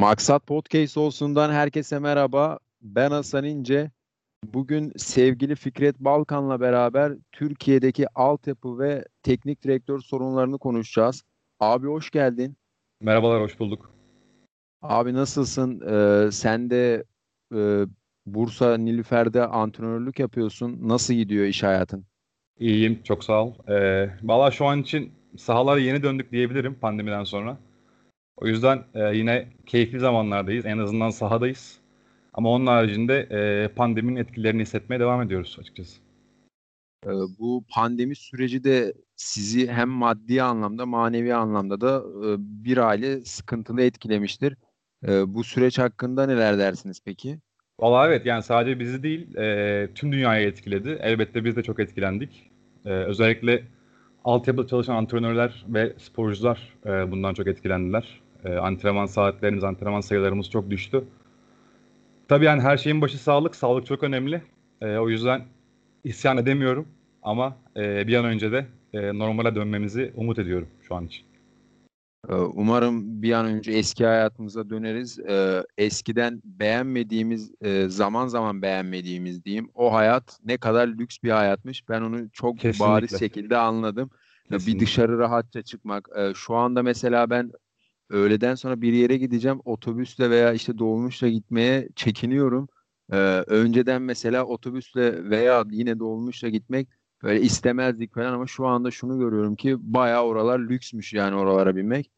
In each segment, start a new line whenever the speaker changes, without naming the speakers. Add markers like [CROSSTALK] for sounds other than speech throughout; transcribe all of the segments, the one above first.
Maksat Podcast olsundan herkese merhaba. Ben Hasan İnce. Bugün sevgili Fikret Balkan'la beraber Türkiye'deki altyapı ve teknik direktör sorunlarını konuşacağız. Abi hoş geldin.
Merhabalar, hoş bulduk.
Abi nasılsın? Ee, sen de e, Bursa Nilüfer'de antrenörlük yapıyorsun. Nasıl gidiyor iş hayatın?
İyiyim, çok sağ ol. Ee, Valla şu an için sahalara yeni döndük diyebilirim pandemiden sonra. O yüzden e, yine keyifli zamanlardayız. En azından sahadayız. Ama onun haricinde e, pandeminin etkilerini hissetmeye devam ediyoruz açıkçası.
Ee, bu pandemi süreci de sizi hem maddi anlamda manevi anlamda da e, bir aile sıkıntılı etkilemiştir. E, bu süreç hakkında neler dersiniz peki?
Valla evet yani sadece bizi değil e, tüm dünyayı etkiledi. Elbette biz de çok etkilendik. E, özellikle altyapıda çalışan antrenörler ve sporcular e, bundan çok etkilendiler. E, antrenman saatlerimiz, antrenman sayılarımız çok düştü. Tabii yani her şeyin başı sağlık. Sağlık çok önemli. E, o yüzden isyan edemiyorum. Ama e, bir an önce de e, normale dönmemizi umut ediyorum şu an için.
Ee, umarım bir an önce eski hayatımıza döneriz. Ee, eskiden beğenmediğimiz, e, zaman zaman beğenmediğimiz diyeyim, o hayat ne kadar lüks bir hayatmış. Ben onu çok
Kesinlikle.
bariz şekilde anladım.
Kesinlikle.
Bir dışarı rahatça çıkmak. Ee, Şu anda mesela ben öğleden sonra bir yere gideceğim, otobüsle veya işte dolmuşla gitmeye çekiniyorum. Ee, Önceden mesela otobüsle veya yine dolmuşla gitmek böyle istemezdik falan ama şu anda şunu görüyorum ki bayağı oralar lüksmüş yani oralara binmek.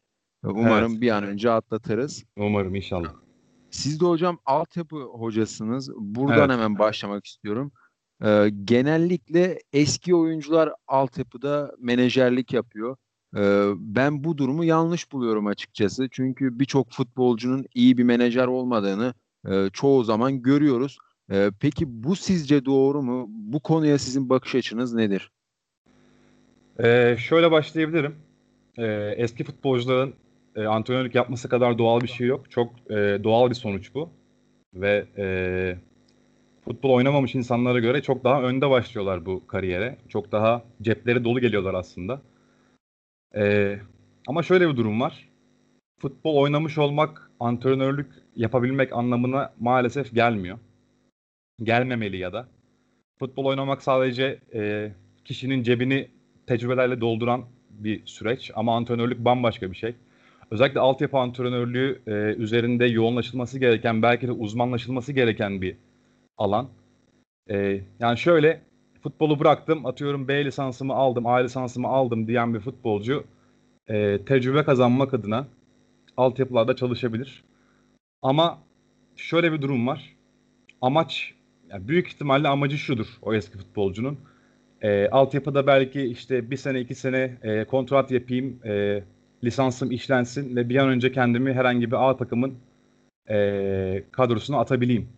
Umarım
Evet.
bir an önce atlatırız.
Umarım inşallah.
Siz de hocam altyapı hocasınız. Buradan
Evet.
hemen başlamak istiyorum. Ee, genellikle eski oyuncular altyapıda menajerlik yapıyor. Ben bu durumu yanlış buluyorum açıkçası. Çünkü birçok futbolcunun iyi bir menajer olmadığını çoğu zaman görüyoruz. Peki bu sizce doğru mu? Bu konuya sizin bakış açınız nedir?
Ee, şöyle başlayabilirim. Ee, eski futbolcuların e, antrenörlük yapması kadar doğal bir şey yok. Çok e, doğal bir sonuç bu. Ve e, futbol oynamamış insanlara göre çok daha önde başlıyorlar bu kariyere. Çok daha cepleri dolu geliyorlar aslında. Ee, ama şöyle bir durum var. Futbol oynamış olmak, antrenörlük yapabilmek anlamına maalesef gelmiyor. Gelmemeli ya da. Futbol oynamak sadece e, kişinin cebini tecrübelerle dolduran bir süreç ama antrenörlük bambaşka bir şey. Özellikle altyapı antrenörlüğü e, üzerinde yoğunlaşılması gereken, belki de uzmanlaşılması gereken bir alan. E, yani şöyle futbolu bıraktım, atıyorum B lisansımı aldım, A lisansımı aldım diyen bir futbolcu e, tecrübe kazanmak adına altyapılarda çalışabilir. Ama şöyle bir durum var. Amaç, yani büyük ihtimalle amacı şudur o eski futbolcunun. E, altyapıda belki işte bir sene iki sene e, kontrat yapayım, e, lisansım işlensin ve bir an önce kendimi herhangi bir A takımın e, kadrosuna atabileyim.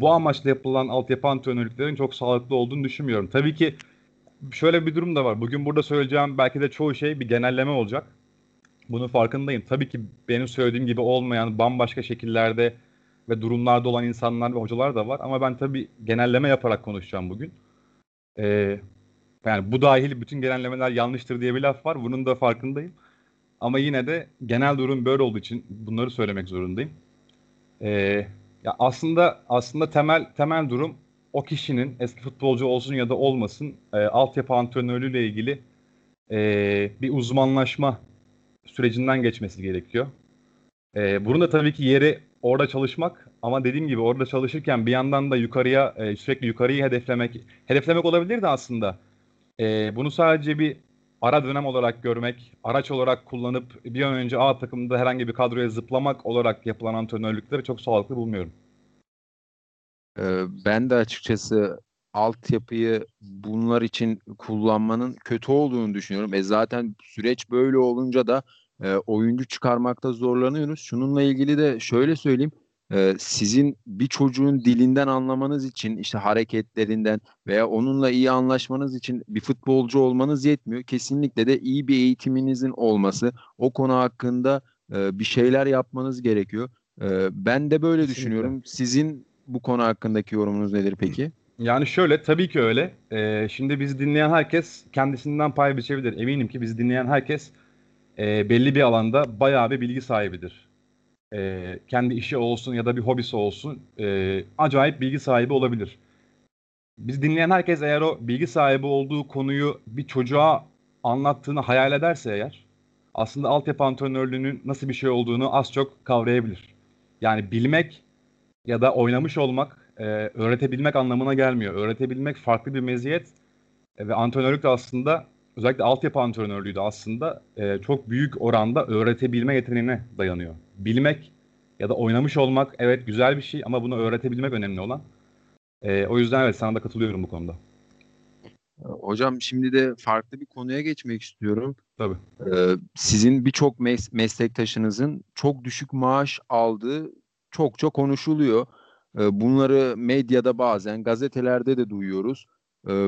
Bu amaçla yapılan altyapı antrenörlüklerin çok sağlıklı olduğunu düşünmüyorum. Tabii ki şöyle bir durum da var. Bugün burada söyleyeceğim belki de çoğu şey bir genelleme olacak. Bunun farkındayım. Tabii ki benim söylediğim gibi olmayan bambaşka şekillerde ve durumlarda olan insanlar ve hocalar da var. Ama ben tabii genelleme yaparak konuşacağım bugün. Ee, yani bu dahil bütün genellemeler yanlıştır diye bir laf var. Bunun da farkındayım. Ama yine de genel durum böyle olduğu için bunları söylemek zorundayım. Ee, ya aslında aslında temel temel durum o kişinin eski futbolcu olsun ya da olmasın e, altyapı antrenörlüğüyle ilgili e, bir uzmanlaşma sürecinden geçmesi gerekiyor. E, bunun da tabii ki yeri orada çalışmak ama dediğim gibi orada çalışırken bir yandan da yukarıya e, sürekli yukarıyı hedeflemek hedeflemek olabilir de aslında. E, bunu sadece bir ara dönem olarak görmek, araç olarak kullanıp bir an önce A takımında herhangi bir kadroya zıplamak olarak yapılan antrenörlükleri çok sağlıklı bulmuyorum.
Ee, Ben de açıkçası altyapıyı bunlar için kullanmanın kötü olduğunu düşünüyorum. E zaten süreç böyle olunca da e, oyuncu çıkarmakta zorlanıyoruz. Şununla ilgili de şöyle söyleyeyim. E, sizin bir çocuğun dilinden anlamanız için işte hareketlerinden veya onunla iyi anlaşmanız için bir futbolcu olmanız yetmiyor. Kesinlikle de iyi bir eğitiminizin olması, o konu hakkında e, bir şeyler yapmanız gerekiyor. E, ben de böyle
Kesinlikle.
düşünüyorum. Sizin bu konu hakkındaki yorumunuz nedir peki?
Yani şöyle tabii ki öyle. Ee, şimdi bizi dinleyen herkes kendisinden pay biçebilir. Eminim ki bizi dinleyen herkes e, belli bir alanda bayağı bir bilgi sahibidir. E, kendi işi olsun ya da bir hobisi olsun e, acayip bilgi sahibi olabilir. Biz dinleyen herkes eğer o bilgi sahibi olduğu konuyu bir çocuğa anlattığını hayal ederse eğer aslında altyapı antrenörlüğünün nasıl bir şey olduğunu az çok kavrayabilir. Yani bilmek ya da oynamış olmak e, öğretebilmek anlamına gelmiyor. Öğretebilmek farklı bir meziyet e, ve antrenörlük de aslında özellikle altyapı antrenörlüğü de aslında e, çok büyük oranda öğretebilme yeteneğine dayanıyor. Bilmek ya da oynamış olmak evet güzel bir şey ama bunu öğretebilmek önemli olan. E, o yüzden evet sana da katılıyorum bu konuda.
Hocam şimdi de farklı bir konuya geçmek istiyorum.
Tabii.
Ee, sizin birçok mes- meslektaşınızın çok düşük maaş aldığı çokça konuşuluyor. Ee, bunları medyada bazen gazetelerde de duyuyoruz.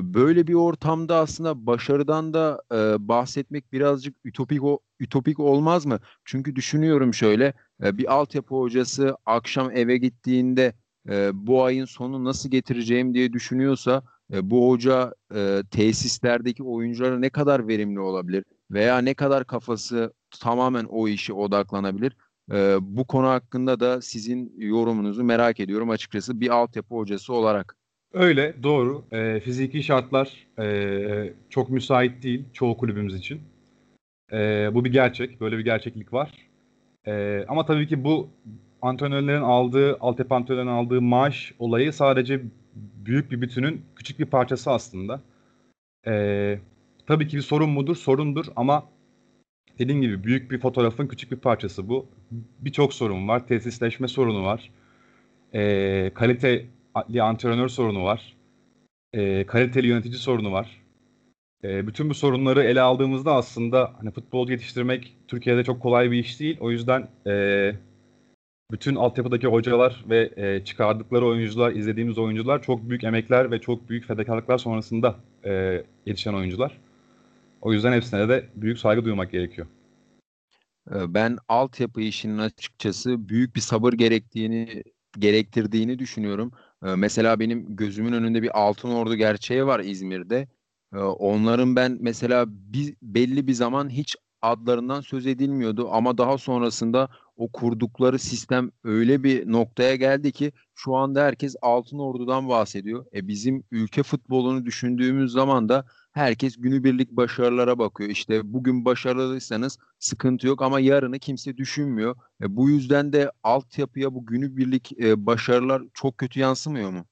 Böyle bir ortamda aslında başarıdan da bahsetmek birazcık ütopik ütopik olmaz mı? Çünkü düşünüyorum şöyle bir altyapı hocası akşam eve gittiğinde bu ayın sonu nasıl getireceğim diye düşünüyorsa bu hoca tesislerdeki oyunculara ne kadar verimli olabilir veya ne kadar kafası tamamen o işe odaklanabilir? Bu konu hakkında da sizin yorumunuzu merak ediyorum açıkçası bir altyapı hocası olarak.
Öyle doğru. E, fiziki şartlar e, çok müsait değil çoğu kulübümüz için. E, bu bir gerçek. Böyle bir gerçeklik var. E, ama tabii ki bu antrenörlerin aldığı, altyapı antrenörlerin aldığı maaş olayı sadece büyük bir bütünün küçük bir parçası aslında. E, tabii ki bir sorun mudur? Sorundur ama dediğim gibi büyük bir fotoğrafın küçük bir parçası bu. Birçok sorun var. Tesisleşme sorunu var. E, kaliteli antrenör sorunu var. E, kaliteli yönetici sorunu var. E, bütün bu sorunları ele aldığımızda aslında hani futbolcu yetiştirmek Türkiye'de çok kolay bir iş değil. O yüzden e, bütün altyapıdaki hocalar ve e, çıkardıkları oyuncular, izlediğimiz oyuncular çok büyük emekler ve çok büyük fedakarlıklar sonrasında e, yetişen oyuncular. O yüzden hepsine de büyük saygı duymak gerekiyor.
Ee, ben altyapı işinin açıkçası büyük bir sabır gerektiğini gerektirdiğini düşünüyorum. Ee, mesela benim gözümün önünde bir Altın Ordu gerçeği var İzmir'de. Ee, onların ben mesela bir, belli bir zaman hiç adlarından söz edilmiyordu ama daha sonrasında o kurdukları sistem öyle bir noktaya geldi ki şu anda herkes Altın Ordu'dan bahsediyor. E bizim ülke futbolunu düşündüğümüz zaman da herkes günübirlik başarılara bakıyor. İşte bugün başarılıysanız sıkıntı yok ama yarını kimse düşünmüyor. E bu yüzden de altyapıya bu günübirlik e, başarılar çok kötü yansımıyor mu?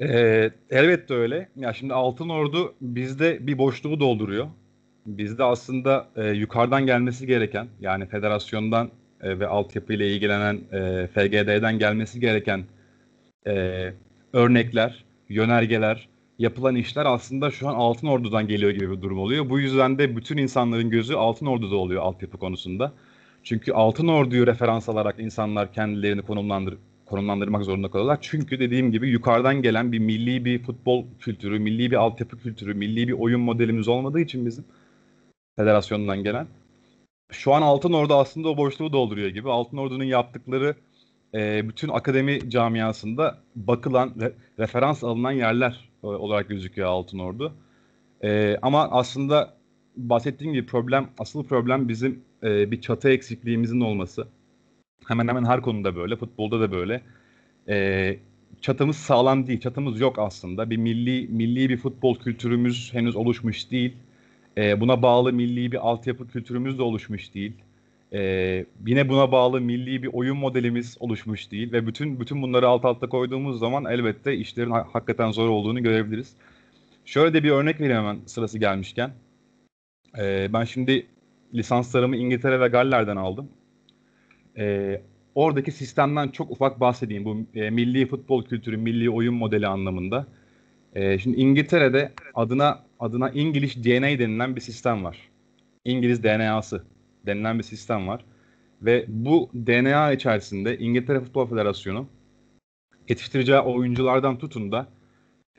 Ee, elbette öyle. Ya şimdi Altın Ordu bizde bir boşluğu dolduruyor. Bizde aslında e, yukarıdan gelmesi gereken yani federasyondan e, ve altyapı ile ilgilenen e, FGD'den gelmesi gereken e, örnekler, yönergeler, yapılan işler aslında şu an Altın Ordu'dan geliyor gibi bir durum oluyor. Bu yüzden de bütün insanların gözü Altın Ordu'da oluyor altyapı konusunda. Çünkü Altın Ordu'yu referans alarak insanlar kendilerini konumlandır konumlandırmak zorunda kalıyorlar. Çünkü dediğim gibi yukarıdan gelen bir milli bir futbol kültürü, milli bir altyapı kültürü, milli bir oyun modelimiz olmadığı için bizim federasyondan gelen. Şu an Altın Ordu aslında o boşluğu dolduruyor gibi. Altın Ordu'nun yaptıkları e, bütün akademi camiasında bakılan, re, referans alınan yerler olarak gözüküyor Altın Ordu. E, ama aslında bahsettiğim gibi problem, asıl problem bizim e, bir çatı eksikliğimizin olması. Hemen hemen her konuda böyle, futbolda da böyle. E, çatımız sağlam değil, çatımız yok aslında. Bir milli milli bir futbol kültürümüz henüz oluşmuş değil. E, buna bağlı milli bir altyapı kültürümüz de oluşmuş değil. E, yine buna bağlı milli bir oyun modelimiz oluşmuş değil ve bütün bütün bunları alt alta koyduğumuz zaman elbette işlerin ha- hakikaten zor olduğunu görebiliriz. Şöyle de bir örnek vereyim hemen sırası gelmişken. E, ben şimdi lisanslarımı İngiltere ve Galler'den aldım. E, oradaki sistemden çok ufak bahsedeyim bu e, milli futbol kültürü, milli oyun modeli anlamında. E, şimdi İngiltere'de adına adına İngiliz DNA denilen bir sistem var. İngiliz DNA'sı denilen bir sistem var. Ve bu DNA içerisinde İngiltere Futbol Federasyonu yetiştireceği oyunculardan tutun da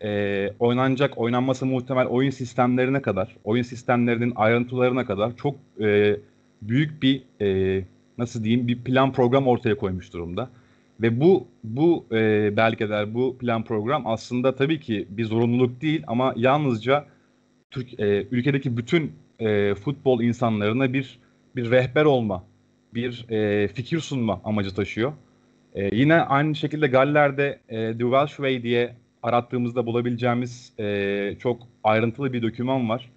e, oynanacak, oynanması muhtemel oyun sistemlerine kadar, oyun sistemlerinin ayrıntılarına kadar çok e, büyük bir e, nasıl diyeyim bir plan program ortaya koymuş durumda. Ve bu bu e, belgeler, bu plan program aslında tabii ki bir zorunluluk değil ama yalnızca Türk e, ülkedeki bütün e, futbol insanlarına bir bir rehber olma bir e, fikir sunma amacı taşıyor. E, yine aynı şekilde Galler'de e, The Welsh Way diye arattığımızda bulabileceğimiz e, çok ayrıntılı bir doküman var.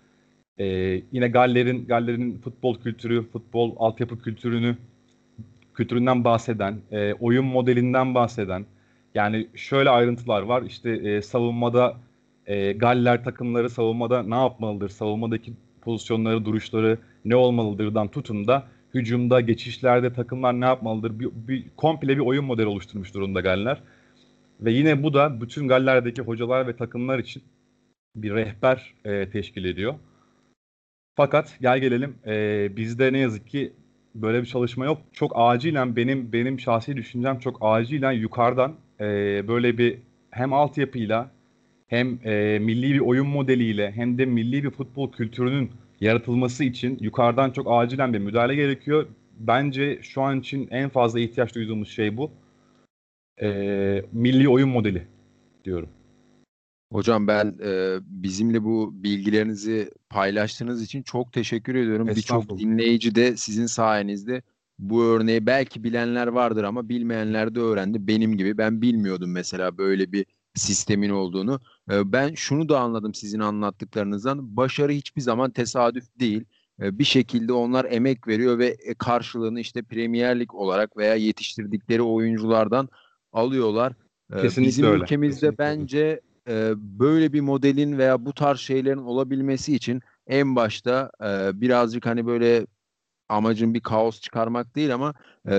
E, yine Galler'in Galler'in futbol kültürü, futbol altyapı kültürünü kültüründen bahseden, e, oyun modelinden bahseden, yani şöyle ayrıntılar var. İşte e, savunmada e, Galler takımları savunmada ne yapmalıdır? Savunmadaki pozisyonları, duruşları ne olmalıdırdan tutun da hücumda, geçişlerde takımlar ne yapmalıdır? Bir, bir komple bir oyun modeli oluşturmuş durumda Galler. Ve yine bu da bütün Galler'deki hocalar ve takımlar için bir rehber e, teşkil ediyor. Fakat gel gelelim e, bizde ne yazık ki böyle bir çalışma yok. Çok acilen benim benim şahsi düşüncem çok acilen yukarıdan e, böyle bir hem altyapıyla hem e, milli bir oyun modeliyle hem de milli bir futbol kültürünün yaratılması için yukarıdan çok acilen bir müdahale gerekiyor. Bence şu an için en fazla ihtiyaç duyduğumuz şey bu. E, milli oyun modeli diyorum.
Hocam ben e, bizimle bu bilgilerinizi paylaştığınız için çok teşekkür ediyorum. Birçok dinleyici de sizin sayenizde bu örneği belki bilenler vardır ama bilmeyenler de öğrendi. Benim gibi ben bilmiyordum mesela böyle bir sistemin olduğunu. Ben şunu da anladım sizin anlattıklarınızdan. Başarı hiçbir zaman tesadüf değil. Bir şekilde onlar emek veriyor ve e, karşılığını işte Premier Lig olarak veya yetiştirdikleri oyunculardan alıyorlar. Kesinlikle Bizim öyle. ülkemizde Kesinlikle bence böyle bir modelin veya bu tarz şeylerin olabilmesi için en başta birazcık hani böyle amacın bir kaos çıkarmak değil ama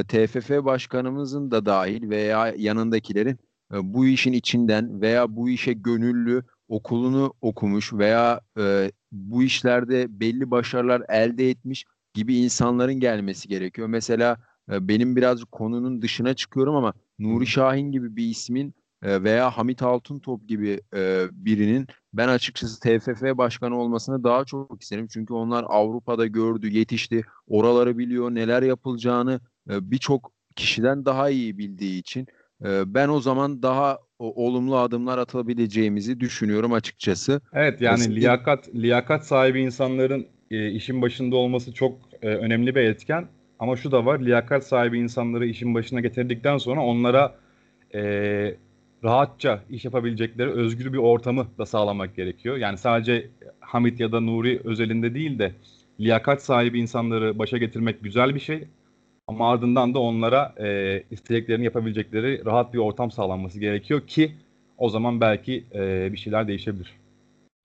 TFF başkanımızın da dahil veya yanındakilerin bu işin içinden veya bu işe gönüllü okulunu okumuş veya e, bu işlerde belli başarılar elde etmiş gibi insanların gelmesi gerekiyor. Mesela e, benim birazcık konunun dışına çıkıyorum ama Nuri Şahin gibi bir ismin e, veya Hamit Altıntop gibi e, birinin ben açıkçası TFF başkanı olmasını daha çok isterim. Çünkü onlar Avrupa'da gördü, yetişti, oraları biliyor, neler yapılacağını e, birçok kişiden daha iyi bildiği için ben o zaman daha olumlu adımlar atabileceğimizi düşünüyorum açıkçası.
Evet yani Eski... liyakat liyakat sahibi insanların e, işin başında olması çok e, önemli bir etken. Ama şu da var liyakat sahibi insanları işin başına getirdikten sonra onlara e, rahatça iş yapabilecekleri özgür bir ortamı da sağlamak gerekiyor. Yani sadece Hamit ya da Nuri özelinde değil de liyakat sahibi insanları başa getirmek güzel bir şey. Ama ardından da onlara e, istediklerini yapabilecekleri rahat bir ortam sağlanması gerekiyor ki o zaman belki e, bir şeyler değişebilir.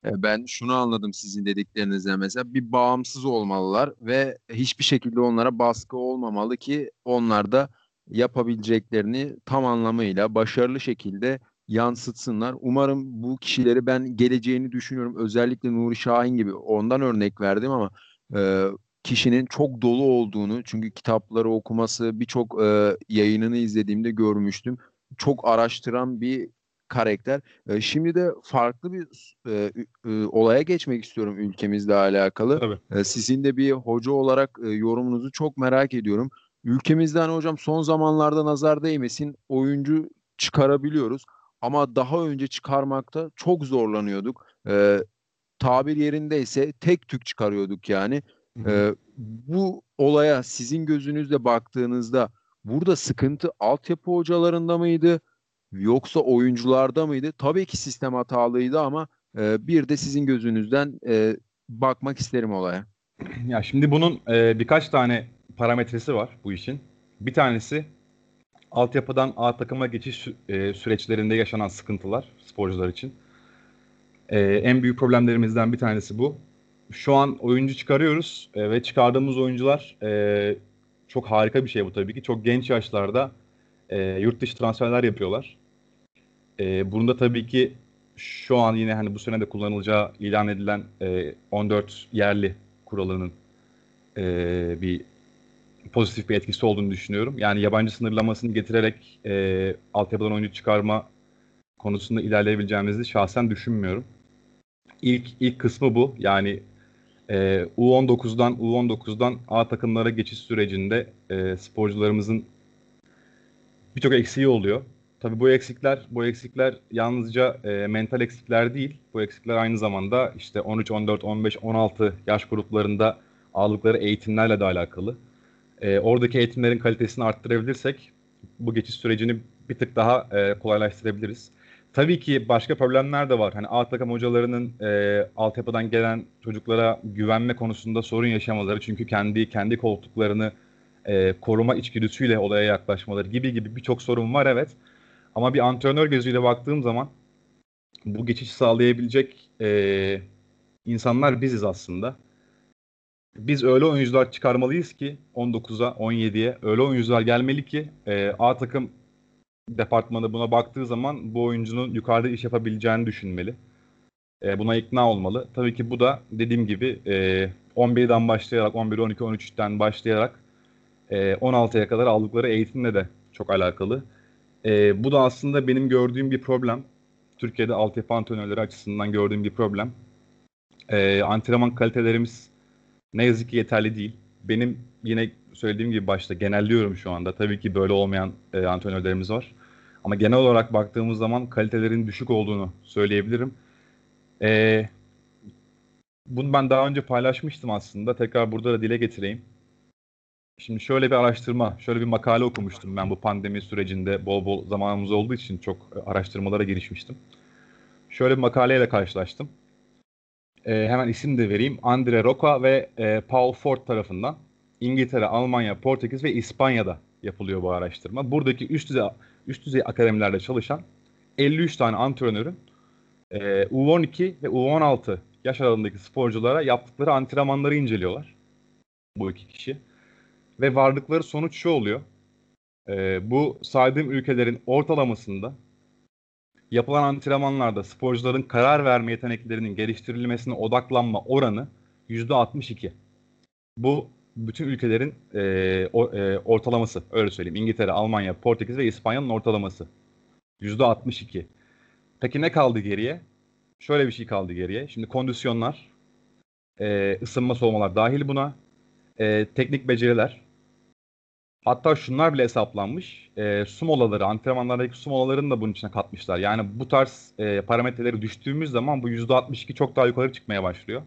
E, ben şunu anladım sizin dediklerinizden mesela bir bağımsız olmalılar ve hiçbir şekilde onlara baskı olmamalı ki onlar da yapabileceklerini tam anlamıyla başarılı şekilde yansıtsınlar. Umarım bu kişileri ben geleceğini düşünüyorum. Özellikle Nuri Şahin gibi ondan örnek verdim ama e, kişinin çok dolu olduğunu çünkü kitapları okuması birçok e, yayınını izlediğimde görmüştüm. Çok araştıran bir karakter. E, şimdi de farklı bir e, e, olaya geçmek istiyorum ülkemizle alakalı. Tabii. E, sizin de bir hoca olarak e, yorumunuzu çok merak ediyorum. Ülkemizden hocam son zamanlarda nazar değmesin oyuncu çıkarabiliyoruz ama daha önce çıkarmakta çok zorlanıyorduk. E, tabir yerindeyse tek tük çıkarıyorduk yani. E, bu olaya sizin gözünüzle baktığınızda burada sıkıntı altyapı hocalarında mıydı yoksa oyuncularda mıydı? Tabii ki sistem hatalıydı ama e, bir de sizin gözünüzden e, bakmak isterim olaya.
Ya şimdi bunun e, birkaç tane parametresi var bu işin. Bir tanesi altyapıdan A takıma geçiş e, süreçlerinde yaşanan sıkıntılar sporcular için. E, en büyük problemlerimizden bir tanesi bu. Şu an oyuncu çıkarıyoruz e, ve çıkardığımız oyuncular e, çok harika bir şey bu tabii ki. Çok genç yaşlarda e, yurt dışı transferler yapıyorlar. E, bunda tabii ki şu an yine hani bu sene de kullanılacağı ilan edilen e, 14 yerli kuralının e, bir pozitif bir etkisi olduğunu düşünüyorum. Yani yabancı sınırlamasını getirerek e, altyapıdan oyuncu çıkarma konusunda ilerleyebileceğimizi şahsen düşünmüyorum. İlk ilk kısmı bu. Yani e, U19'dan U19'dan A takımlara geçiş sürecinde e, sporcularımızın birçok eksiği oluyor. Tabii bu eksikler bu eksikler yalnızca e, mental eksikler değil. Bu eksikler aynı zamanda işte 13, 14, 15, 16 yaş gruplarında aldıkları eğitimlerle de alakalı. e, oradaki eğitimlerin kalitesini arttırabilirsek bu geçiş sürecini bir tık daha e, kolaylaştırabiliriz. Tabii ki başka problemler de var. Hani A takım hocalarının e, altyapıdan gelen çocuklara güvenme konusunda sorun yaşamaları çünkü kendi kendi koltuklarını e, koruma içgüdüsüyle olaya yaklaşmaları gibi gibi birçok sorun var evet. Ama bir antrenör gözüyle baktığım zaman bu geçiş sağlayabilecek e, insanlar biziz aslında. Biz öyle oyuncular çıkarmalıyız ki 19'a 17'ye öyle oyuncular gelmeli ki e, A takım departmanı buna baktığı zaman bu oyuncunun yukarıda iş yapabileceğini düşünmeli. E, buna ikna olmalı. Tabii ki bu da dediğim gibi e, 11'den başlayarak 11, 12, 13'ten başlayarak e, 16'ya kadar aldıkları eğitimle de çok alakalı. E, bu da aslında benim gördüğüm bir problem. Türkiye'de altyapı antrenörleri açısından gördüğüm bir problem. E, antrenman kalitelerimiz ne yazık ki yeterli değil. Benim yine söylediğim gibi başta genelliyorum şu anda. Tabii ki böyle olmayan e, antrenörlerimiz var. Ama genel olarak baktığımız zaman kalitelerin düşük olduğunu söyleyebilirim. E, bunu ben daha önce paylaşmıştım aslında. Tekrar burada da dile getireyim. Şimdi şöyle bir araştırma, şöyle bir makale okumuştum ben bu pandemi sürecinde bol bol zamanımız olduğu için çok e, araştırmalara girişmiştim. Şöyle bir makaleyle karşılaştım. E, hemen isim de vereyim. Andre Roca ve e, Paul Ford tarafından İngiltere, Almanya, Portekiz ve İspanya'da yapılıyor bu araştırma. Buradaki üst düzey üst düzey akademilerde çalışan 53 tane antrenörün e, U12 ve U16 yaş aralığındaki sporculara yaptıkları antrenmanları inceliyorlar. Bu iki kişi. Ve vardıkları sonuç şu oluyor. E, bu saydığım ülkelerin ortalamasında yapılan antrenmanlarda sporcuların karar verme yeteneklerinin geliştirilmesine odaklanma oranı %62. Bu bütün ülkelerin e, o, e, ortalaması öyle söyleyeyim. İngiltere, Almanya, Portekiz ve İspanya'nın ortalaması. %62. Peki ne kaldı geriye? Şöyle bir şey kaldı geriye. Şimdi kondisyonlar, e, ısınma soğumalar dahil buna. E, teknik beceriler, Hatta şunlar bile hesaplanmış. E, su molaları, antrenmanlardaki su molalarını da bunun içine katmışlar. Yani bu tarz e, parametreleri düştüğümüz zaman bu %62 çok daha yukarı çıkmaya başlıyor.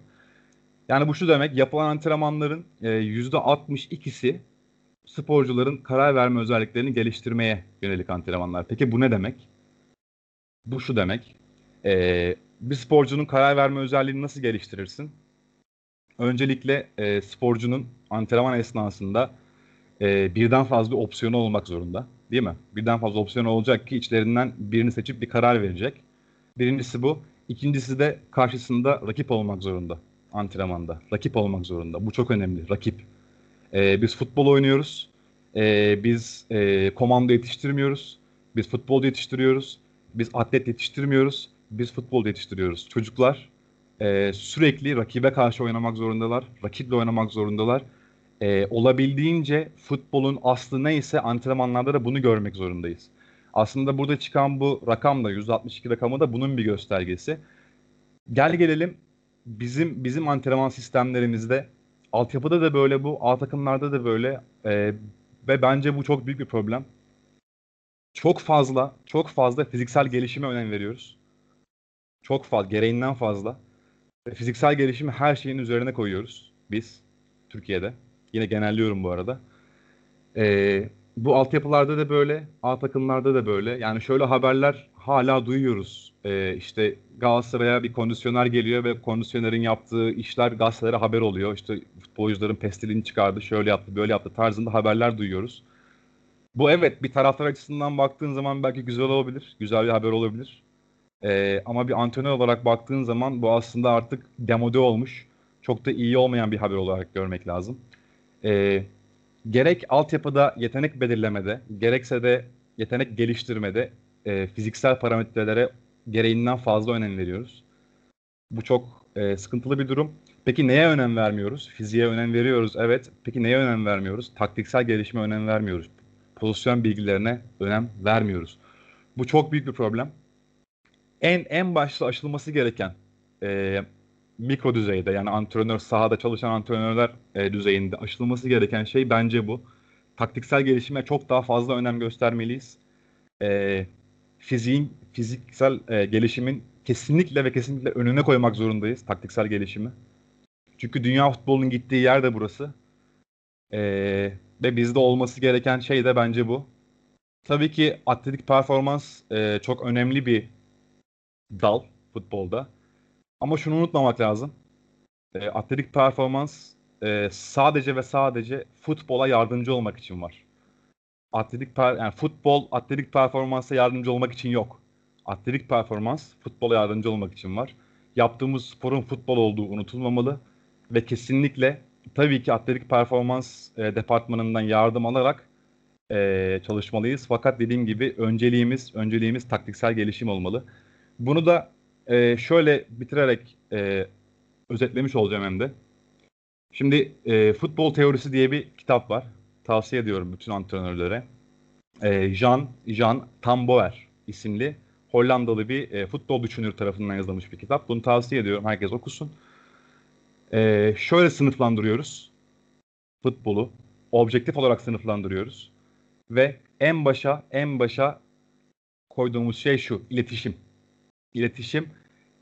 Yani bu şu demek, yapılan antrenmanların e, %62'si sporcuların karar verme özelliklerini geliştirmeye yönelik antrenmanlar. Peki bu ne demek? Bu şu demek, e, bir sporcunun karar verme özelliğini nasıl geliştirirsin? Öncelikle e, sporcunun antrenman esnasında e, birden fazla opsiyonu olmak zorunda. Değil mi? Birden fazla opsiyon olacak ki içlerinden birini seçip bir karar verecek. Birincisi bu. İkincisi de karşısında rakip olmak zorunda antrenmanda. Rakip olmak zorunda. Bu çok önemli. Rakip. E, biz futbol oynuyoruz. E, biz e, komando yetiştirmiyoruz. Biz futbol yetiştiriyoruz. Biz atlet yetiştirmiyoruz. Biz futbol yetiştiriyoruz. Çocuklar e, sürekli rakibe karşı oynamak zorundalar. Rakiple oynamak zorundalar e, olabildiğince futbolun aslı neyse antrenmanlarda da bunu görmek zorundayız. Aslında burada çıkan bu rakam da 162 rakamı da bunun bir göstergesi. Gel gelelim bizim bizim antrenman sistemlerimizde altyapıda da böyle bu, A takımlarda da böyle e, ve bence bu çok büyük bir problem. Çok fazla, çok fazla fiziksel gelişime önem veriyoruz. Çok fazla, gereğinden fazla. Ve fiziksel gelişimi her şeyin üzerine koyuyoruz biz Türkiye'de. Yine genelliyorum bu arada. Ee, bu altyapılarda da böyle, A takımlarda da böyle. Yani şöyle haberler hala duyuyoruz. Ee, işte Galatasaray'a bir kondisyoner geliyor ve kondisyonerin yaptığı işler gazetelere haber oluyor. İşte futbolcuların pestilini çıkardı, şöyle yaptı, böyle yaptı tarzında haberler duyuyoruz. Bu evet bir taraftar açısından baktığın zaman belki güzel olabilir, güzel bir haber olabilir. Ee, ama bir antrenör olarak baktığın zaman bu aslında artık demode olmuş, çok da iyi olmayan bir haber olarak görmek lazım e, gerek altyapıda yetenek belirlemede, gerekse de yetenek geliştirmede e, fiziksel parametrelere gereğinden fazla önem veriyoruz. Bu çok e, sıkıntılı bir durum. Peki neye önem vermiyoruz? Fiziğe önem veriyoruz, evet. Peki neye önem vermiyoruz? Taktiksel gelişime önem vermiyoruz. Pozisyon bilgilerine önem vermiyoruz. Bu çok büyük bir problem. En en başta aşılması gereken e, mikro düzeyde yani antrenör sahada çalışan antrenörler e, düzeyinde aşılması gereken şey bence bu. Taktiksel gelişime çok daha fazla önem göstermeliyiz. E, fiziğin fiziksel e, gelişimin kesinlikle ve kesinlikle önüne koymak zorundayız taktiksel gelişimi. Çünkü dünya futbolunun gittiği yer de burası. E, ve bizde olması gereken şey de bence bu. Tabii ki atletik performans e, çok önemli bir dal futbolda. Ama şunu unutmamak lazım. E, atletik performans e, sadece ve sadece futbola yardımcı olmak için var. Atletik yani futbol atletik performansa yardımcı olmak için yok. Atletik performans futbola yardımcı olmak için var. Yaptığımız sporun futbol olduğu unutulmamalı ve kesinlikle tabii ki atletik performans e, departmanından yardım alarak e, çalışmalıyız. Fakat dediğim gibi önceliğimiz önceliğimiz taktiksel gelişim olmalı. Bunu da e, şöyle bitirerek e, özetlemiş olacağım hem de. Şimdi e, futbol teorisi diye bir kitap var. Tavsiye ediyorum bütün antrenörlere. E, Jean Jean Tamboer isimli Hollandalı bir e, futbol düşünür tarafından yazılmış bir kitap. Bunu tavsiye ediyorum. Herkes okusun. E, şöyle sınıflandırıyoruz futbolu. Objektif olarak sınıflandırıyoruz. Ve en başa en başa koyduğumuz şey şu. iletişim. İletişim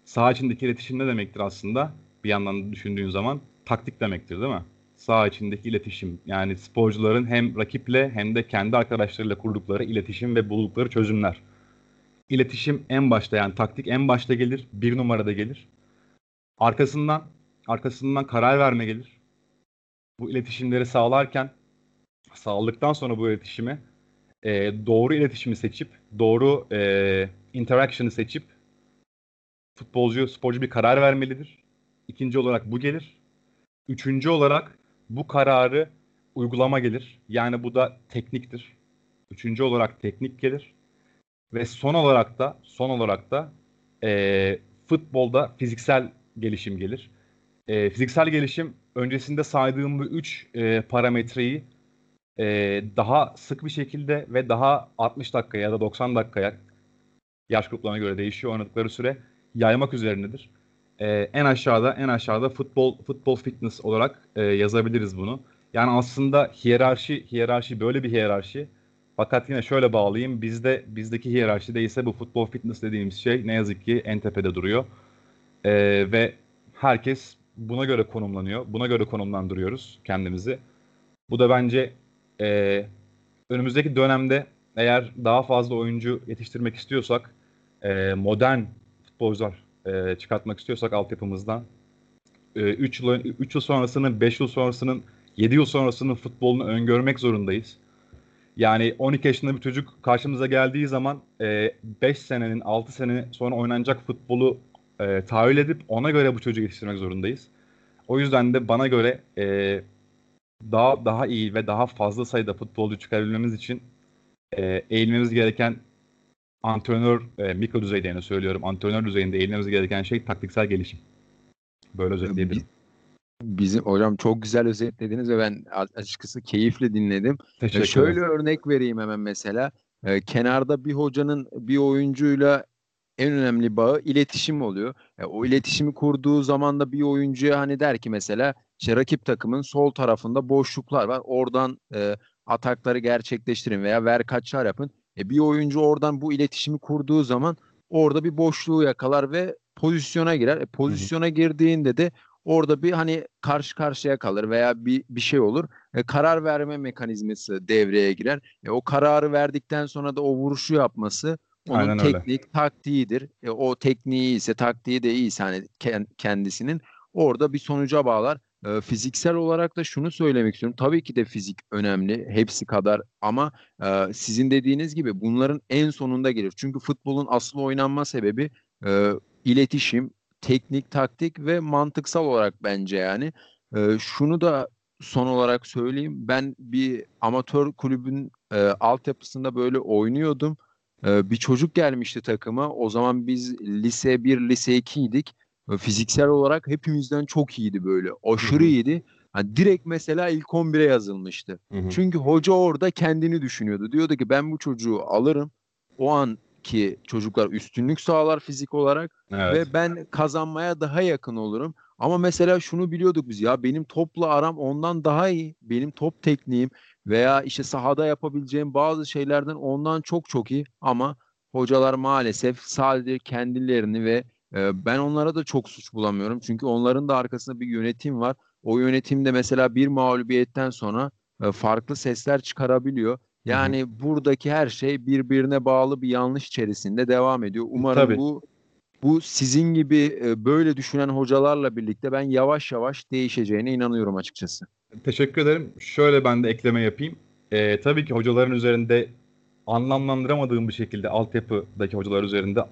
saha içindeki iletişim ne demektir aslında? Bir yandan düşündüğün zaman taktik demektir değil mi? Saha içindeki iletişim. Yani sporcuların hem rakiple hem de kendi arkadaşlarıyla kurdukları iletişim ve buldukları çözümler. İletişim en başta yani taktik en başta gelir. Bir numarada gelir. Arkasından arkasından karar verme gelir. Bu iletişimleri sağlarken sağladıktan sonra bu iletişimi e, doğru iletişimi seçip doğru e, interaction'ı seçip futbolcu, sporcu bir karar vermelidir. İkinci olarak bu gelir. Üçüncü olarak bu kararı uygulama gelir. Yani bu da tekniktir. Üçüncü olarak teknik gelir. Ve son olarak da son olarak da e, futbolda fiziksel gelişim gelir. E, fiziksel gelişim öncesinde saydığım bu üç e, parametreyi e, daha sık bir şekilde ve daha 60 dakikaya ya da 90 dakikaya yaş gruplarına göre değişiyor oynadıkları süre yaymak üzerinedir. Ee, en aşağıda en aşağıda futbol futbol fitness olarak e, yazabiliriz bunu. Yani aslında hiyerarşi hiyerarşi böyle bir hiyerarşi. Fakat yine şöyle bağlayayım. Bizde bizdeki hiyerarşi değilse bu futbol fitness dediğimiz şey ne yazık ki en tepede duruyor. Ee, ve herkes buna göre konumlanıyor. Buna göre konumlandırıyoruz kendimizi. Bu da bence e, önümüzdeki dönemde eğer daha fazla oyuncu yetiştirmek istiyorsak e, modern futbolcular e, çıkartmak istiyorsak altyapımızdan 3 e, yıl, 3 yıl sonrasının, 5 yıl sonrasının, 7 yıl sonrasının futbolunu öngörmek zorundayız. Yani 12 yaşında bir çocuk karşımıza geldiği zaman e, 5 senenin, 6 sene sonra oynanacak futbolu e, tahayyül edip ona göre bu çocuğu yetiştirmek zorundayız. O yüzden de bana göre e, daha daha iyi ve daha fazla sayıda futbolcu çıkarabilmemiz için e, eğilmemiz gereken antrenör e, mikro düzeyde yani söylüyorum antrenör düzeyinde eğilmemiz gereken şey taktiksel gelişim. Böyle özetleyebilirim.
Bizim hocam çok güzel özetlediniz ve ben açıkçası keyifle dinledim. Teşekkür Şöyle örnek vereyim hemen mesela. E, kenarda bir hocanın bir oyuncuyla en önemli bağı iletişim oluyor. E, o iletişimi kurduğu zaman da bir oyuncuya hani der ki mesela işte rakip takımın sol tarafında boşluklar var. Oradan e, atakları gerçekleştirin veya ver kaçlar yapın. E, bir oyuncu oradan bu iletişimi kurduğu zaman orada bir boşluğu yakalar ve pozisyona girer. E, pozisyona girdiğinde de orada bir hani karşı karşıya kalır veya bir bir şey olur. E, karar verme mekanizması devreye girer. E, o kararı verdikten sonra da o vuruşu yapması onun Aynen teknik öyle. taktiğidir. E, o tekniği ise taktiği de iyiyse hani kendisinin orada bir sonuca bağlar. E, fiziksel olarak da şunu söylemek istiyorum. Tabii ki de fizik önemli, hepsi kadar ama e, sizin dediğiniz gibi bunların en sonunda gelir. Çünkü futbolun asıl oynanma sebebi e, iletişim, teknik, taktik ve mantıksal olarak bence yani. E, şunu da son olarak söyleyeyim. Ben bir amatör kulübün e, altyapısında böyle oynuyordum. E, bir çocuk gelmişti takıma. O zaman biz lise 1, lise 2 idik fiziksel olarak hepimizden çok iyiydi böyle. Aşırı Hı-hı. iyiydi. Yani direkt mesela ilk 11'e yazılmıştı. Hı-hı. Çünkü hoca orada kendini düşünüyordu. Diyordu ki ben bu çocuğu alırım. O anki çocuklar üstünlük sağlar fizik olarak evet. ve ben kazanmaya daha yakın olurum. Ama mesela şunu biliyorduk biz ya benim topla aram ondan daha iyi. Benim top tekniğim veya işte sahada yapabileceğim bazı şeylerden ondan çok çok iyi ama hocalar maalesef sadece kendilerini ve ben onlara da çok suç bulamıyorum. Çünkü onların da arkasında bir yönetim var. O yönetimde mesela bir mağlubiyetten sonra e, farklı sesler çıkarabiliyor. Yani hı hı. buradaki her şey birbirine bağlı bir yanlış içerisinde devam ediyor. Umarım Tabii. bu bu sizin gibi e, böyle düşünen hocalarla birlikte ben yavaş yavaş değişeceğine inanıyorum açıkçası.
Teşekkür ederim. Şöyle ben de ekleme yapayım. Ee, tabii ki hocaların üzerinde anlamlandıramadığım bir şekilde altyapıdaki hocalar üzerinde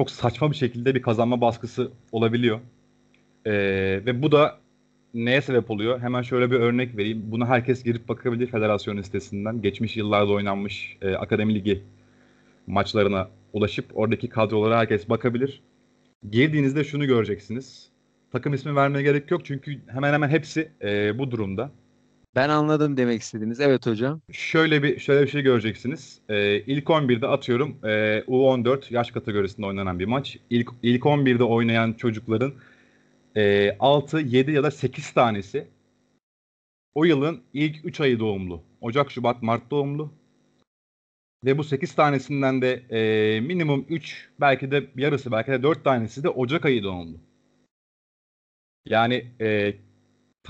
çok saçma bir şekilde bir kazanma baskısı olabiliyor. Ee, ve bu da neye sebep oluyor? Hemen şöyle bir örnek vereyim. Buna herkes girip bakabilir federasyon sitesinden. Geçmiş yıllarda oynanmış e, akademi ligi maçlarına ulaşıp oradaki kadrolara herkes bakabilir. Girdiğinizde şunu göreceksiniz. Takım ismi vermeye gerek yok çünkü hemen hemen hepsi e, bu durumda.
Ben anladım demek istediniz. Evet hocam.
Şöyle bir şöyle bir şey göreceksiniz. Ee, ilk 11'de atıyorum e, U14 yaş kategorisinde oynanan bir maç. İlk ilk 11'de oynayan çocukların e, 6, 7 ya da 8 tanesi o yılın ilk 3 ayı doğumlu. Ocak, Şubat, Mart doğumlu. Ve bu 8 tanesinden de e, minimum 3 belki de yarısı belki de 4 tanesi de Ocak ayı doğumlu. Yani e,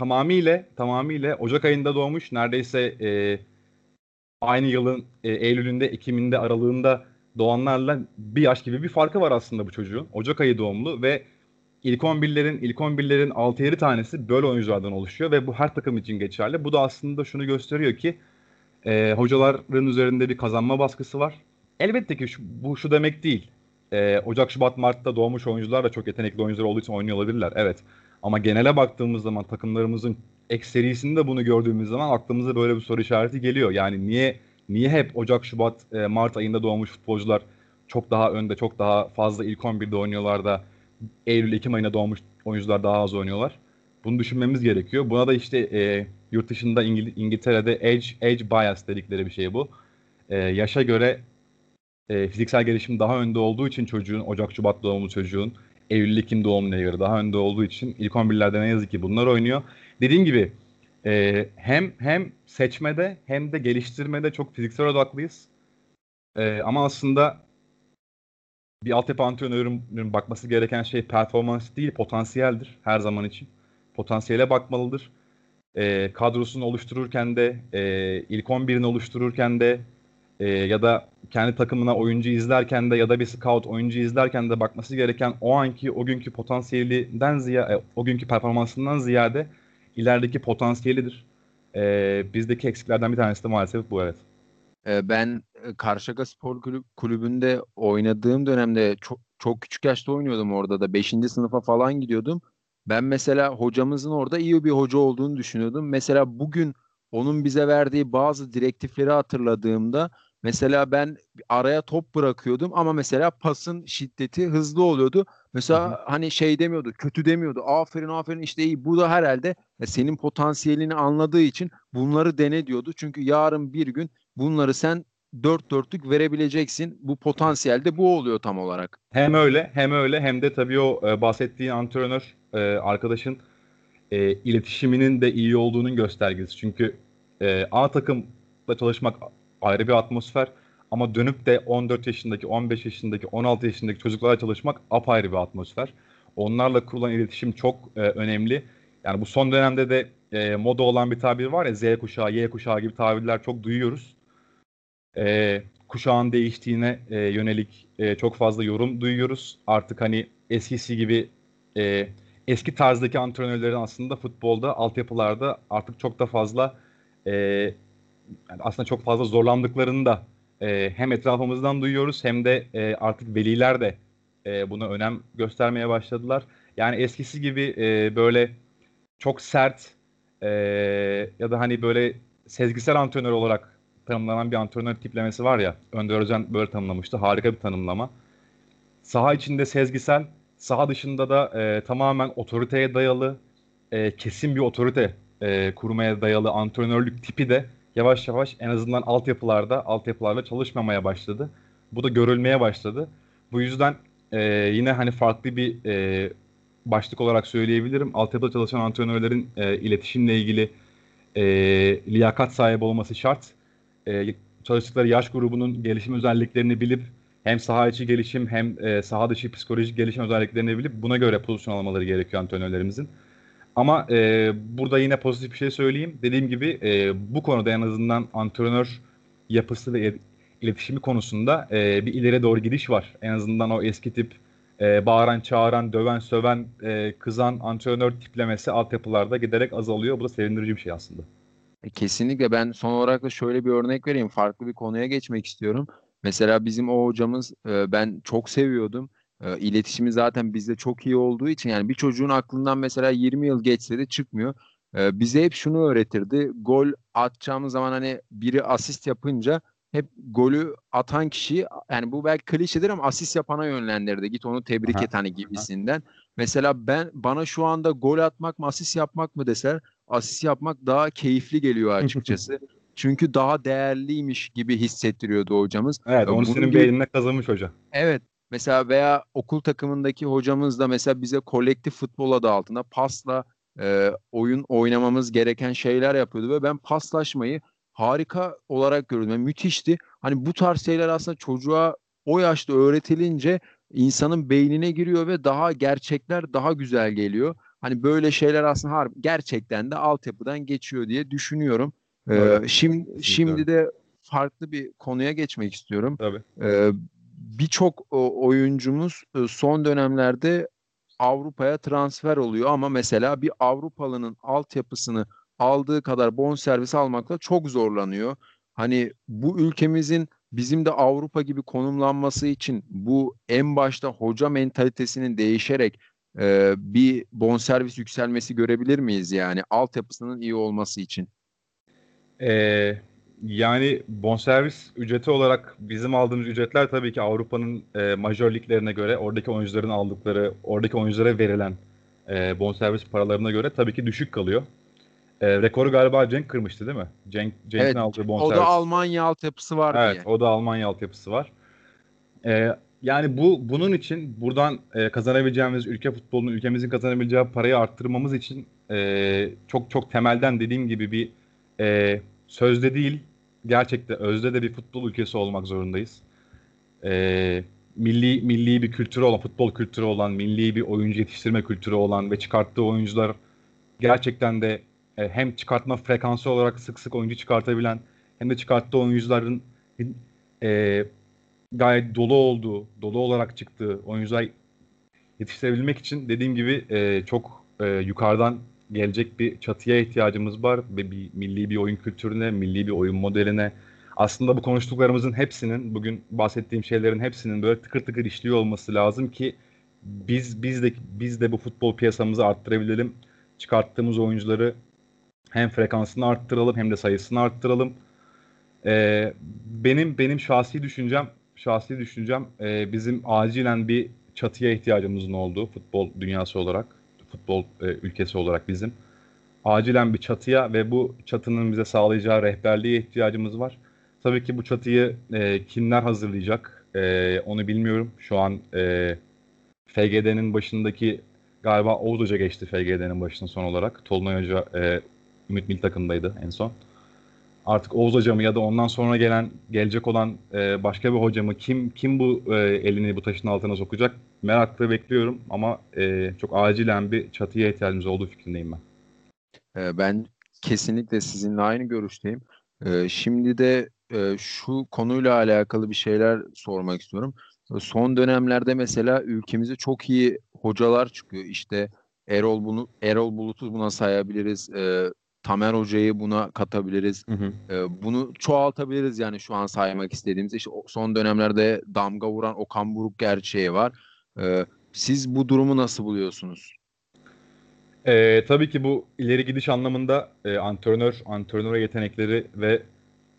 tamamıyla tamamıyla Ocak ayında doğmuş. Neredeyse e, aynı yılın e, Eylül'ünde, Ekim'inde, aralığında doğanlarla bir yaş gibi bir farkı var aslında bu çocuğun. Ocak ayı doğumlu ve ilk 11'lerin ilk 11'lerin 6-7 tanesi böyle oyunculardan oluşuyor ve bu her takım için geçerli. Bu da aslında şunu gösteriyor ki e, hocaların üzerinde bir kazanma baskısı var. Elbette ki şu, bu şu demek değil. E, Ocak, Şubat, Mart'ta doğmuş oyuncular da çok yetenekli oyuncular olduğu için oynuyor olabilirler. Evet. Ama genele baktığımız zaman takımlarımızın ekserisinde bunu gördüğümüz zaman aklımıza böyle bir soru işareti geliyor. Yani niye niye hep Ocak, Şubat, e, Mart ayında doğmuş futbolcular çok daha önde, çok daha fazla ilk 11'de oynuyorlar da Eylül, Ekim ayında doğmuş oyuncular daha az oynuyorlar. Bunu düşünmemiz gerekiyor. Buna da işte e, yurt dışında İngil- İngiltere'de age, age bias dedikleri bir şey bu. E, yaşa göre e, fiziksel gelişim daha önde olduğu için çocuğun, Ocak, Şubat doğumlu çocuğun Eylül Ekim doğumuna göre daha önde olduğu için ilk 11'lerde ne yazık ki bunlar oynuyor. Dediğim gibi e, hem hem seçmede hem de geliştirmede çok fiziksel odaklıyız. E, ama aslında bir altyapı antrenörünün bakması gereken şey performans değil potansiyeldir her zaman için. Potansiyele bakmalıdır. E, kadrosunu oluştururken de e, ilk 11'ini oluştururken de e, ya da kendi takımına oyuncu izlerken de ya da bir scout oyuncu izlerken de bakması gereken o anki o günkü potansiyelinden ziyade e, o günkü performansından ziyade ilerideki potansiyelidir. E, bizdeki eksiklerden bir tanesi de maalesef bu evet.
E, ben Karşıyaka Spor Kulübü'nde oynadığım dönemde çok çok küçük yaşta oynuyordum orada da 5. sınıfa falan gidiyordum. Ben mesela hocamızın orada iyi bir hoca olduğunu düşünüyordum. Mesela bugün onun bize verdiği bazı direktifleri hatırladığımda Mesela ben araya top bırakıyordum ama mesela pasın şiddeti hızlı oluyordu. Mesela hı hı. hani şey demiyordu, kötü demiyordu. Aferin aferin işte iyi. Bu da herhalde senin potansiyelini anladığı için bunları dene diyordu. Çünkü yarın bir gün bunları sen dört dörtlük verebileceksin. Bu potansiyelde bu oluyor tam olarak.
Hem öyle hem öyle hem de tabii o e, bahsettiğin antrenör e, arkadaşın e, iletişiminin de iyi olduğunun göstergesi. Çünkü e, A takımda çalışmak ayrı bir atmosfer. Ama dönüp de 14 yaşındaki, 15 yaşındaki, 16 yaşındaki çocuklarla çalışmak apayrı bir atmosfer. Onlarla kurulan iletişim çok e, önemli. Yani bu son dönemde de e, moda olan bir tabir var ya Z kuşağı, Y kuşağı gibi tabirler çok duyuyoruz. E, kuşağın değiştiğine e, yönelik e, çok fazla yorum duyuyoruz. Artık hani eskisi gibi e, eski tarzdaki antrenörlerin aslında futbolda, altyapılarda artık çok da fazla e, yani aslında çok fazla zorlandıklarını da e, hem etrafımızdan duyuyoruz hem de e, artık veliler de e, buna önem göstermeye başladılar. Yani eskisi gibi e, böyle çok sert e, ya da hani böyle sezgisel antrenör olarak tanımlanan bir antrenör tiplemesi var ya. Önder Özen böyle tanımlamıştı. Harika bir tanımlama. Saha içinde sezgisel, saha dışında da e, tamamen otoriteye dayalı, e, kesin bir otorite e, kurmaya dayalı antrenörlük tipi de yavaş yavaş en azından altyapılarda altyapılarla çalışmamaya başladı. Bu da görülmeye başladı. Bu yüzden e, yine hani farklı bir e, başlık olarak söyleyebilirim. Altyapıda çalışan antrenörlerin e, iletişimle ilgili e, liyakat sahibi olması şart. E, çalıştıkları yaş grubunun gelişim özelliklerini bilip hem saha içi gelişim hem e, saha dışı psikolojik gelişim özelliklerini bilip buna göre pozisyon almaları gerekiyor antrenörlerimizin. Ama e, burada yine pozitif bir şey söyleyeyim. Dediğim gibi e, bu konuda en azından antrenör yapısı ve iletişimi konusunda e, bir ileri doğru gidiş var. En azından o eski tip e, bağıran, çağıran, döven, söven, e, kızan antrenör tiplemesi altyapılarda giderek azalıyor. Bu da sevindirici bir şey aslında.
E, kesinlikle ben son olarak da şöyle bir örnek vereyim. Farklı bir konuya geçmek istiyorum. Mesela bizim o hocamız e, ben çok seviyordum. E, iletişimi zaten bizde çok iyi olduğu için yani bir çocuğun aklından mesela 20 yıl geçse de çıkmıyor. E, bize hep şunu öğretirdi. Gol atacağımız zaman hani biri asist yapınca hep golü atan kişiyi yani bu belki klişedir ama asist yapana yönlendirdi. Git onu tebrik Aha. et hani gibisinden. Aha. Mesela ben bana şu anda gol atmak mı asist yapmak mı deser asist yapmak daha keyifli geliyor açıkçası. [LAUGHS] Çünkü daha değerliymiş gibi hissettiriyordu hocamız.
Evet onu Bunun senin beynine kazanmış hoca.
Evet mesela veya okul takımındaki hocamız da mesela bize kolektif futbol adı altında pasla e, oyun oynamamız gereken şeyler yapıyordu ve ben paslaşmayı harika olarak görüyordum. Yani müthişti. Hani bu tarz şeyler aslında çocuğa o yaşta öğretilince insanın beynine giriyor ve daha gerçekler daha güzel geliyor. Hani böyle şeyler aslında har gerçekten de altyapıdan geçiyor diye düşünüyorum. Ee, şimdi şimdi de farklı bir konuya geçmek istiyorum.
Tabii.
Ee, Birçok oyuncumuz e, son dönemlerde Avrupa'ya transfer oluyor ama mesela bir Avrupalının altyapısını aldığı kadar bon servis almakla çok zorlanıyor. Hani bu ülkemizin bizim de Avrupa gibi konumlanması için bu en başta hoca mentalitesinin değişerek e, bir bonservis yükselmesi görebilir miyiz yani altyapısının iyi olması için?
Ee, yani bonservis ücreti olarak bizim aldığımız ücretler tabii ki Avrupa'nın e, majör liglerine göre oradaki oyuncuların aldıkları, oradaki oyunculara verilen e, bonservis paralarına göre tabii ki düşük kalıyor. E, rekoru galiba Cenk kırmıştı değil mi? Cenk Cenk'in evet, aldığı bonservis.
O da Almanya altyapısı var
evet, diye. o da Almanya altyapısı var. E, yani bu bunun için buradan e, kazanabileceğimiz ülke futbolunun ülkemizin kazanabileceği parayı arttırmamız için e, çok çok temelden dediğim gibi bir e, sözde değil gerçekte özde de bir futbol ülkesi olmak zorundayız. E, milli milli bir kültürü olan futbol kültürü olan milli bir oyuncu yetiştirme kültürü olan ve çıkarttığı oyuncular gerçekten de e, hem çıkartma frekansı olarak sık sık oyuncu çıkartabilen hem de çıkarttığı oyuncuların e, gayet dolu olduğu, dolu olarak çıktığı oyuncular yetiştirebilmek için dediğim gibi e, çok e, yukarıdan gelecek bir çatıya ihtiyacımız var ve bir milli bir oyun kültürüne, milli bir oyun modeline. Aslında bu konuştuklarımızın hepsinin, bugün bahsettiğim şeylerin hepsinin böyle tıkır tıkır işliyor olması lazım ki biz biz de biz de bu futbol piyasamızı arttırabilelim. Çıkarttığımız oyuncuları hem frekansını arttıralım hem de sayısını arttıralım. Ee, benim benim şahsi düşüncem şahsi düşüncem e, bizim acilen bir çatıya ihtiyacımızın olduğu futbol dünyası olarak, futbol e, ülkesi olarak bizim acilen bir çatıya ve bu çatının bize sağlayacağı rehberliğe ihtiyacımız var. Tabii ki bu çatıyı e, kimler hazırlayacak e, onu bilmiyorum. Şu an e, FGD'nin başındaki galiba Oğuz Hoca geçti FGD'nin başına son olarak. Tolunay Hoca e, Ümit Mil takımdaydı en son artık Oğuz hocamı ya da ondan sonra gelen gelecek olan e, başka bir hocamı kim kim bu e, elini bu taşın altına sokacak merakla bekliyorum ama e, çok acilen bir çatıya ihtiyacımız olduğu fikrindeyim ben.
E, ben kesinlikle sizinle aynı görüşteyim. E, şimdi de e, şu konuyla alakalı bir şeyler sormak istiyorum. Son dönemlerde mesela ülkemize çok iyi hocalar çıkıyor. İşte Erol bunu Erol Bulut'u buna sayabiliriz. E, Tamer Hoca'yı buna katabiliriz. Hı hı. E, bunu çoğaltabiliriz yani şu an saymak istediğimiz. İşte son dönemlerde damga vuran Okan Buruk gerçeği var. E, siz bu durumu nasıl buluyorsunuz?
E, tabii ki bu ileri gidiş anlamında e, antrenör, antrenör yetenekleri ve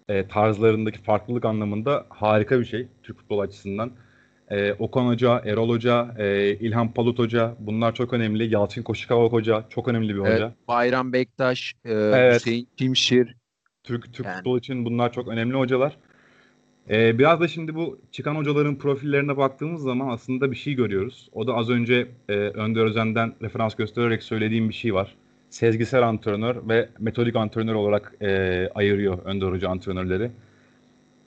e, tarzlarındaki farklılık anlamında harika bir şey Türk futbol açısından. E, Okan Hoca, Erol Hoca, e, İlhan Palut Hoca bunlar çok önemli. Yalçın Koşukavak Hoca çok önemli bir hoca. Evet,
Bayram Bektaş, e, evet. Hüseyin Kimşir.
Türk Türk yani. futbol için bunlar çok önemli hocalar. Ee, biraz da şimdi bu çıkan hocaların profillerine baktığımız zaman aslında bir şey görüyoruz. O da az önce e, Önder Özen'den referans göstererek söylediğim bir şey var. Sezgisel antrenör ve metodik antrenör olarak e, ayırıyor Önder Hoca antrenörleri.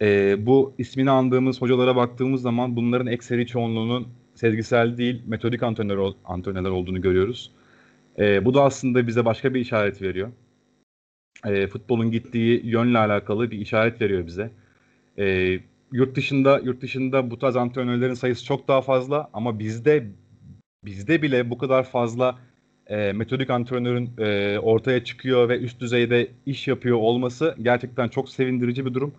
E, bu ismini andığımız hocalara baktığımız zaman bunların ekseri çoğunluğunun sezgisel değil, metodik antrenör, antrenörler olduğunu görüyoruz. E, bu da aslında bize başka bir işaret veriyor. E, futbolun gittiği yönle alakalı bir işaret veriyor bize. E, yurt dışında yurt dışında bu tarz antrenörlerin sayısı çok daha fazla ama bizde bizde bile bu kadar fazla e, metodik antrenörün e, ortaya çıkıyor ve üst düzeyde iş yapıyor olması gerçekten çok sevindirici bir durum.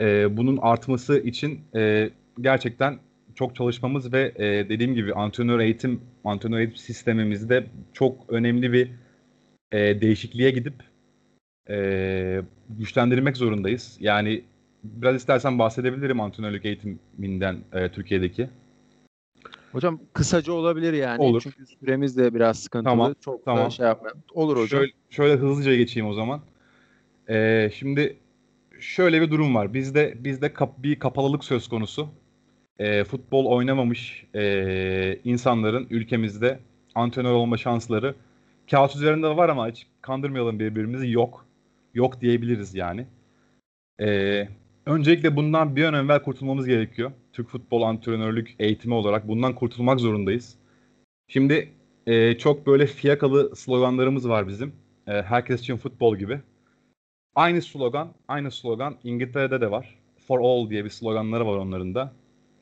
E, bunun artması için e, gerçekten çok çalışmamız ve e, dediğim gibi antrenör eğitim antrenör eğitim sistemimizde çok önemli bir e, değişikliğe gidip e, güçlendirmek zorundayız. Yani biraz istersen bahsedebilirim antrenörlük eğitiminden e, Türkiye'deki.
Hocam kısaca olabilir yani.
Olur.
Çünkü süremiz de biraz sıkıntılı.
Tamam,
Çok
tamam.
şey yapmayalım. Olur hocam.
Şöyle, şöyle hızlıca geçeyim o zaman. Ee, şimdi şöyle bir durum var. Bizde bizde kap, bir kapalılık söz konusu. Ee, futbol oynamamış e, insanların ülkemizde antrenör olma şansları kağıt üzerinde var ama hiç kandırmayalım birbirimizi yok. Yok diyebiliriz yani. Ee, öncelikle bundan bir an evvel kurtulmamız gerekiyor. Türk futbol antrenörlük eğitimi olarak bundan kurtulmak zorundayız. Şimdi e, çok böyle fiyakalı sloganlarımız var bizim. E, herkes için futbol gibi. Aynı slogan, aynı slogan İngiltere'de de var. For all diye bir sloganları var onların da.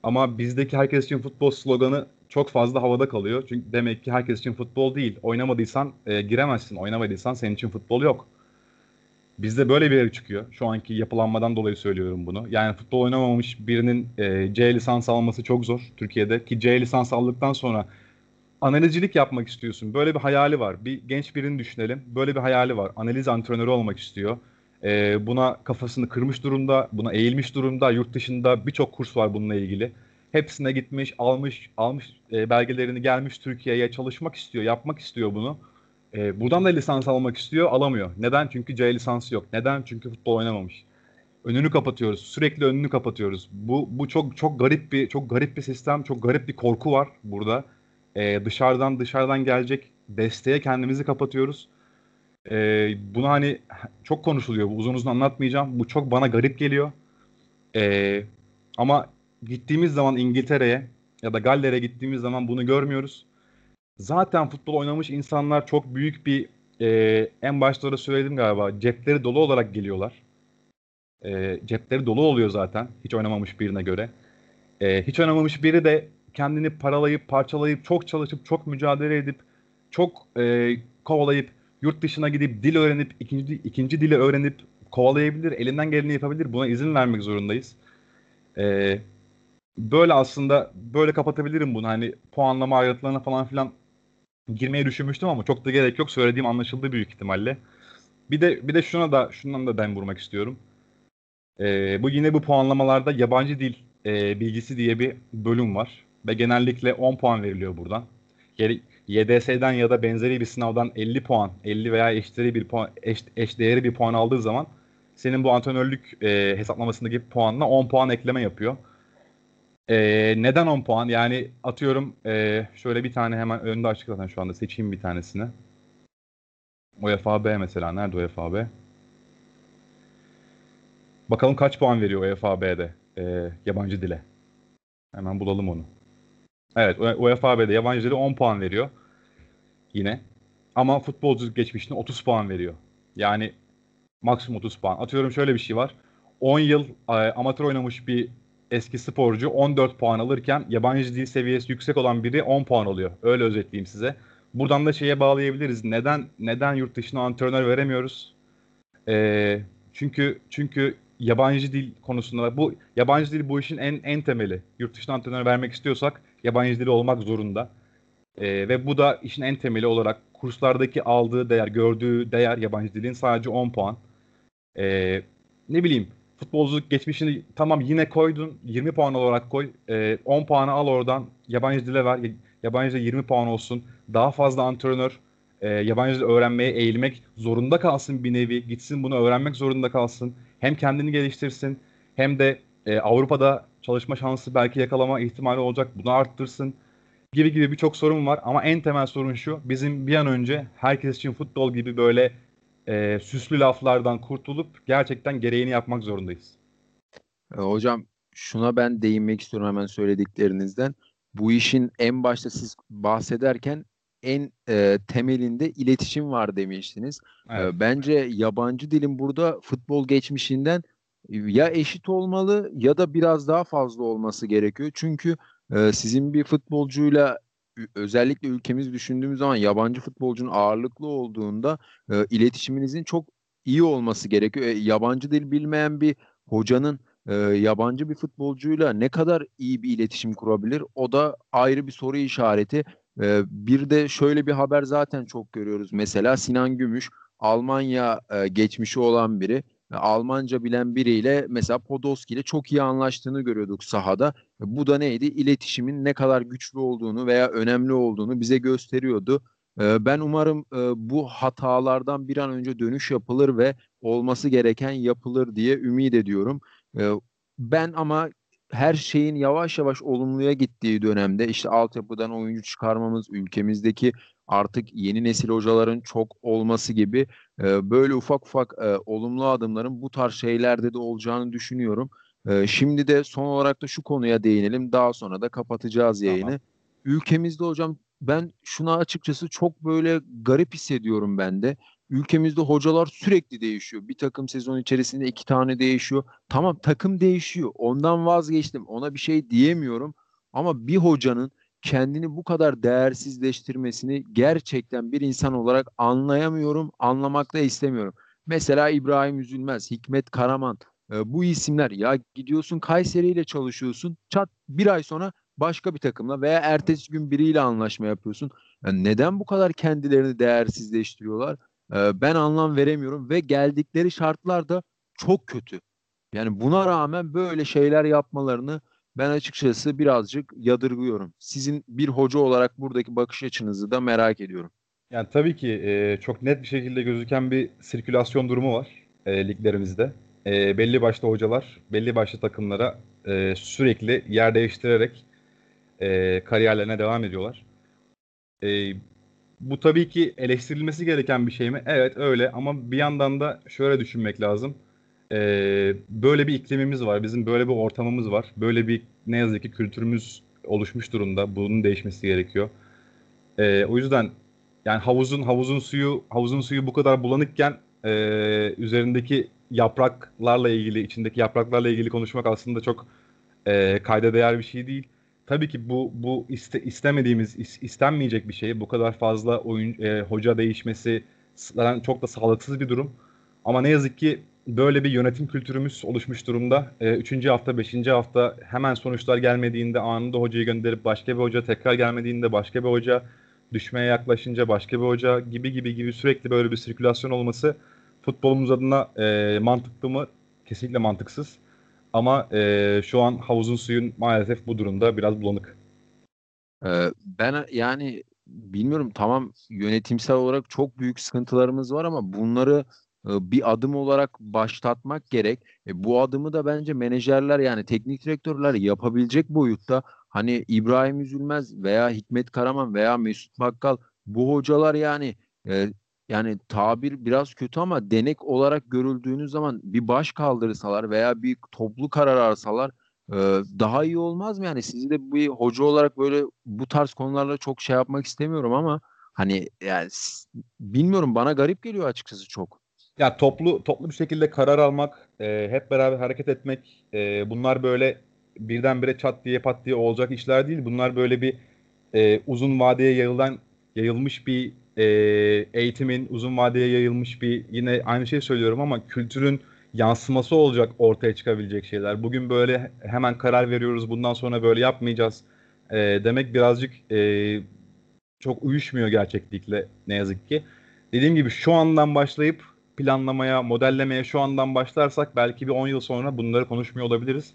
Ama bizdeki herkes için futbol sloganı çok fazla havada kalıyor. Çünkü demek ki herkes için futbol değil. Oynamadıysan e, giremezsin. Oynamadıysan senin için futbol yok. Bizde böyle bir yere çıkıyor. Şu anki yapılanmadan dolayı söylüyorum bunu. Yani futbol oynamamış birinin e, C lisans alması çok zor Türkiye'de. Ki C lisans aldıktan sonra analizcilik yapmak istiyorsun. Böyle bir hayali var. Bir genç birini düşünelim. Böyle bir hayali var. Analiz antrenörü olmak istiyor. Ee, buna kafasını kırmış durumda, buna eğilmiş durumda. Yurt dışında birçok kurs var bununla ilgili. Hepsine gitmiş, almış, almış e, belgelerini gelmiş Türkiye'ye çalışmak istiyor, yapmak istiyor bunu. E, buradan da lisans almak istiyor, alamıyor. Neden? Çünkü C lisansı yok. Neden? Çünkü futbol oynamamış. Önünü kapatıyoruz. Sürekli önünü kapatıyoruz. Bu bu çok çok garip bir çok garip bir sistem, çok garip bir korku var burada e, dışarıdan dışarıdan gelecek desteğe kendimizi kapatıyoruz. E, bunu hani çok konuşuluyor. Uzun uzun anlatmayacağım. Bu çok bana garip geliyor. E, ama gittiğimiz zaman İngiltere'ye ya da Galler'e gittiğimiz zaman bunu görmüyoruz. Zaten futbol oynamış insanlar çok büyük bir e, en başta da söyledim galiba cepleri dolu olarak geliyorlar. E, cepleri dolu oluyor zaten hiç oynamamış birine göre. E, hiç oynamamış biri de kendini paralayıp, parçalayıp, çok çalışıp, çok mücadele edip, çok e, kovalayıp, yurt dışına gidip dil öğrenip, ikinci, ikinci dili öğrenip kovalayabilir, elinden geleni yapabilir. Buna izin vermek zorundayız. E, böyle aslında böyle kapatabilirim bunu. Hani puanlama ayrıntılarına falan filan girmeyi düşünmüştüm ama çok da gerek yok. Söylediğim anlaşıldı büyük ihtimalle. Bir de bir de şuna da şundan da ben vurmak istiyorum. E, bu yine bu puanlamalarda yabancı dil e, bilgisi diye bir bölüm var ve genellikle 10 puan veriliyor buradan. YDS'den ya da benzeri bir sınavdan 50 puan, 50 veya eşdeğeri bir puan, eş, eşdeğeri bir puan aldığı zaman senin bu antrenörlük e, hesaplamasındaki puanla 10 puan ekleme yapıyor. E, neden 10 puan? Yani atıyorum e, şöyle bir tane hemen önünde açık zaten şu anda seçeyim bir tanesini. UEFA mesela. Nerede UEFA? Bakalım kaç puan veriyor UEFA e, yabancı dile. Hemen bulalım onu. Evet UEFA B'de yabancı dili 10 puan veriyor. Yine. Ama futbolculuk geçmişine 30 puan veriyor. Yani maksimum 30 puan. Atıyorum şöyle bir şey var. 10 yıl e, amatör oynamış bir eski sporcu 14 puan alırken yabancı dil seviyesi yüksek olan biri 10 puan alıyor. Öyle özetleyeyim size. Buradan da şeye bağlayabiliriz. Neden neden yurt dışına antrenör veremiyoruz? E, çünkü çünkü yabancı dil konusunda bu yabancı dil bu işin en en temeli. Yurt dışına antrenör vermek istiyorsak yabancı dili olmak zorunda. E, ve bu da işin en temeli olarak kurslardaki aldığı değer, gördüğü değer yabancı dilin sadece 10 puan. E, ne bileyim futbolculuk geçmişini tamam yine koydun 20 puan olarak koy. E, 10 puanı al oradan yabancı dile ver. Yabancı dile 20 puan olsun. Daha fazla antrenör e, yabancı dil öğrenmeye eğilmek zorunda kalsın bir nevi. Gitsin bunu öğrenmek zorunda kalsın. Hem kendini geliştirsin hem de e, Avrupa'da çalışma şansı belki yakalama ihtimali olacak. Bunu arttırsın gibi gibi birçok sorun var ama en temel sorun şu. Bizim bir an önce herkes için futbol gibi böyle e, süslü laflardan kurtulup gerçekten gereğini yapmak zorundayız.
E, hocam şuna ben değinmek istiyorum hemen söylediklerinizden. Bu işin en başta siz bahsederken en e, temelinde iletişim var demiştiniz. Evet. E, bence yabancı dilin burada futbol geçmişinden ya eşit olmalı ya da biraz daha fazla olması gerekiyor. Çünkü e, sizin bir futbolcuyla özellikle ülkemiz düşündüğümüz zaman yabancı futbolcunun ağırlıklı olduğunda e, iletişiminizin çok iyi olması gerekiyor. E, yabancı dil bilmeyen bir hocanın e, yabancı bir futbolcuyla ne kadar iyi bir iletişim kurabilir? O da ayrı bir soru işareti. E, bir de şöyle bir haber zaten çok görüyoruz. Mesela Sinan Gümüş Almanya e, geçmişi olan biri. E, Almanca bilen biriyle mesela Podolski ile çok iyi anlaştığını görüyorduk sahada. E, bu da neydi? İletişimin ne kadar güçlü olduğunu veya önemli olduğunu bize gösteriyordu. E, ben umarım bu hatalardan bir an önce dönüş yapılır ve olması gereken yapılır diye ümit ediyorum. Ben ama her şeyin yavaş yavaş olumluya gittiği dönemde işte altyapıdan oyuncu çıkarmamız, ülkemizdeki artık yeni nesil hocaların çok olması gibi e, böyle ufak ufak e, olumlu adımların bu tarz şeylerde de olacağını düşünüyorum. E, şimdi de son olarak da şu konuya değinelim. Daha sonra da kapatacağız yayını. Tamam. Ülkemizde hocam ben şuna açıkçası çok böyle garip hissediyorum ben de. Ülkemizde hocalar sürekli değişiyor. Bir takım sezon içerisinde iki tane değişiyor. Tamam takım değişiyor. Ondan vazgeçtim. Ona bir şey diyemiyorum. Ama bir hocanın kendini bu kadar değersizleştirmesini gerçekten bir insan olarak anlayamıyorum, anlamak da istemiyorum. Mesela İbrahim Üzülmez, Hikmet Karaman e, bu isimler ya gidiyorsun Kayseri ile çalışıyorsun çat bir ay sonra başka bir takımla veya ertesi gün biriyle anlaşma yapıyorsun. Yani neden bu kadar kendilerini değersizleştiriyorlar? E, ben anlam veremiyorum ve geldikleri şartlar da çok kötü. Yani buna rağmen böyle şeyler yapmalarını ben açıkçası birazcık yadırgıyorum. Sizin bir hoca olarak buradaki bakış açınızı da merak ediyorum.
Yani tabii ki e, çok net bir şekilde gözüken bir sirkülasyon durumu var e, liglerimizde. E, belli başlı hocalar, belli başlı takımlara e, sürekli yer değiştirerek e, kariyerlerine devam ediyorlar. E, bu tabii ki eleştirilmesi gereken bir şey mi? Evet öyle ama bir yandan da şöyle düşünmek lazım e, böyle bir iklimimiz var. Bizim böyle bir ortamımız var. Böyle bir ne yazık ki kültürümüz oluşmuş durumda. Bunun değişmesi gerekiyor. E, o yüzden yani havuzun havuzun suyu havuzun suyu bu kadar bulanıkken e, üzerindeki yapraklarla ilgili, içindeki yapraklarla ilgili konuşmak aslında çok e, kayda değer bir şey değil. Tabii ki bu bu iste, istemediğimiz, is, istenmeyecek bir şey. Bu kadar fazla oyun e, hoca değişmesi çok da sağlıksız bir durum. Ama ne yazık ki böyle bir yönetim kültürümüz oluşmuş durumda. E, üçüncü hafta, beşinci hafta hemen sonuçlar gelmediğinde anında hocayı gönderip başka bir hoca tekrar gelmediğinde başka bir hoca düşmeye yaklaşınca başka bir hoca gibi gibi gibi sürekli böyle bir sirkülasyon olması futbolumuz adına e, mantıklı mı? Kesinlikle mantıksız. Ama e, şu an havuzun suyun maalesef bu durumda biraz bulanık.
Ee, ben yani bilmiyorum tamam yönetimsel olarak çok büyük sıkıntılarımız var ama bunları bir adım olarak başlatmak gerek. E, bu adımı da bence menajerler yani teknik direktörler yapabilecek boyutta. Hani İbrahim Üzülmez veya Hikmet Karaman veya Mesut Bakkal bu hocalar yani e, yani tabir biraz kötü ama denek olarak görüldüğünüz zaman bir baş kaldırsalar veya bir toplu karar alsalar e, daha iyi olmaz mı? Yani sizi de bir hoca olarak böyle bu tarz konularla çok şey yapmak istemiyorum ama hani yani bilmiyorum bana garip geliyor açıkçası çok.
Ya toplu toplu bir şekilde karar almak, e, hep beraber hareket etmek, e, bunlar böyle birdenbire çat diye pat diye olacak işler değil. Bunlar böyle bir e, uzun vadeye yayılan yayılmış bir e, eğitimin uzun vadeye yayılmış bir yine aynı şey söylüyorum ama kültürün yansıması olacak ortaya çıkabilecek şeyler. Bugün böyle hemen karar veriyoruz bundan sonra böyle yapmayacağız e, demek birazcık e, çok uyuşmuyor gerçeklikle ne yazık ki. Dediğim gibi şu andan başlayıp planlamaya, modellemeye şu andan başlarsak belki bir 10 yıl sonra bunları konuşmuyor olabiliriz.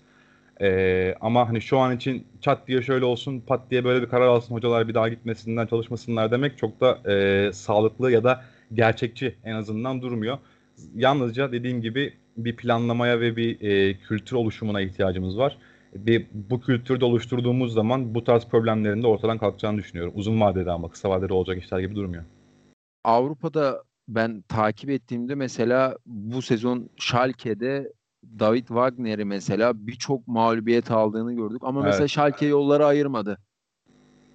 Ee, ama hani şu an için çat diye şöyle olsun, pat diye böyle bir karar alsın hocalar bir daha gitmesinler, çalışmasınlar demek çok da e, sağlıklı ya da gerçekçi en azından durmuyor. Yalnızca dediğim gibi bir planlamaya ve bir e, kültür oluşumuna ihtiyacımız var. Bir, bu kültürde oluşturduğumuz zaman bu tarz problemlerin de ortadan kalkacağını düşünüyorum. Uzun vadede ama kısa vadede olacak işler gibi durmuyor.
Avrupa'da ben takip ettiğimde mesela bu sezon Schalke'de David Wagner'i mesela birçok mağlubiyet aldığını gördük. Ama evet. mesela Schalke yolları ayırmadı.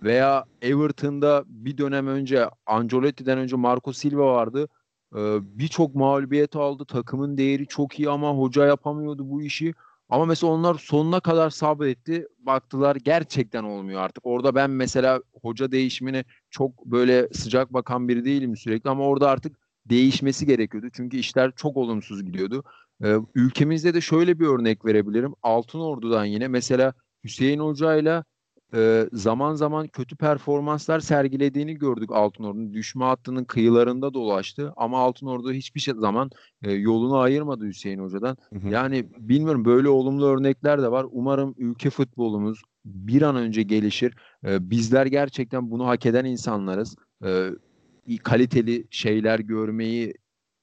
veya Everton'da bir dönem önce Ancelotti'den önce Marco Silva vardı. Ee, Birçok mağlubiyet aldı. Takımın değeri çok iyi ama hoca yapamıyordu bu işi. Ama mesela onlar sonuna kadar sabretti. Baktılar gerçekten olmuyor artık. Orada ben mesela hoca değişimine çok böyle sıcak bakan biri değilim sürekli ama orada artık değişmesi gerekiyordu. Çünkü işler çok olumsuz gidiyordu. Ee, ülkemizde de şöyle bir örnek verebilirim. Altın Ordu'dan yine mesela Hüseyin Hoca ile e, zaman zaman kötü performanslar sergilediğini gördük Altın Ordu'nun. Düşme hattının kıyılarında dolaştı ama Altın Ordu hiçbir şey zaman e, yolunu ayırmadı Hüseyin Hoca'dan. Hı hı. Yani bilmiyorum böyle olumlu örnekler de var. Umarım ülke futbolumuz bir an önce gelişir. E, bizler gerçekten bunu hak eden insanlarız. E, kaliteli şeyler görmeyi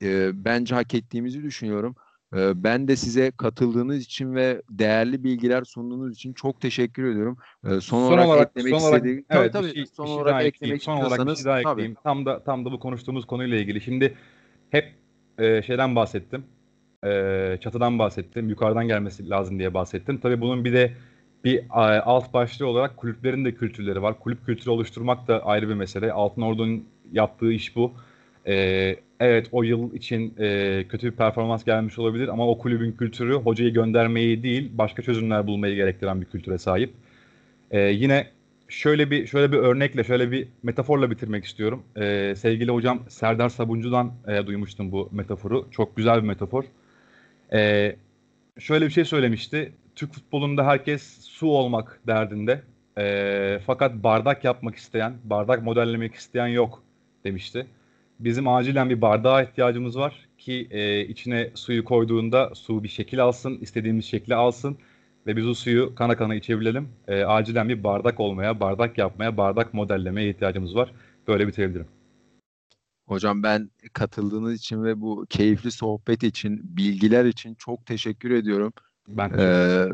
e, bence hak ettiğimizi düşünüyorum. E, ben de size katıldığınız için ve değerli bilgiler sunduğunuz için çok teşekkür ediyorum. E, son, son olarak, olarak eklemek son istediğim
evet, tabii, tabii, şey, son şey olarak eklemek son olarak bir şey daha tabii. ekleyeyim. Tam da tam da bu konuştuğumuz konuyla ilgili. Şimdi hep e, şeyden bahsettim. E, çatıdan bahsettim. Yukarıdan gelmesi lazım diye bahsettim. Tabii bunun bir de bir alt başlığı olarak kulüplerin de kültürleri var. Kulüp kültürü oluşturmak da ayrı bir mesele. Altın Ordu'nun yaptığı iş bu. Ee, evet o yıl için e, kötü bir performans gelmiş olabilir ama o kulübün kültürü hocayı göndermeyi değil başka çözümler bulmayı gerektiren bir kültüre sahip. Ee, yine şöyle bir şöyle bir örnekle şöyle bir metaforla bitirmek istiyorum. Ee, sevgili hocam Serdar Sabuncu'dan e, duymuştum bu metaforu. Çok güzel bir metafor. Ee, şöyle bir şey söylemişti. Türk futbolunda herkes su olmak derdinde. E, fakat bardak yapmak isteyen, bardak modellemek isteyen yok demişti. Bizim acilen bir bardağa ihtiyacımız var ki e, içine suyu koyduğunda su bir şekil alsın, istediğimiz şekli alsın ve biz o suyu kana kana içebilelim. E, acilen bir bardak olmaya, bardak yapmaya, bardak modellemeye ihtiyacımız var. Böyle bitirebilirim.
Hocam ben katıldığınız için ve bu keyifli sohbet için, bilgiler için çok teşekkür ediyorum. Ben ee,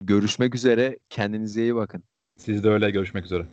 görüşmek üzere. Kendinize iyi bakın.
Siz de öyle. Görüşmek üzere.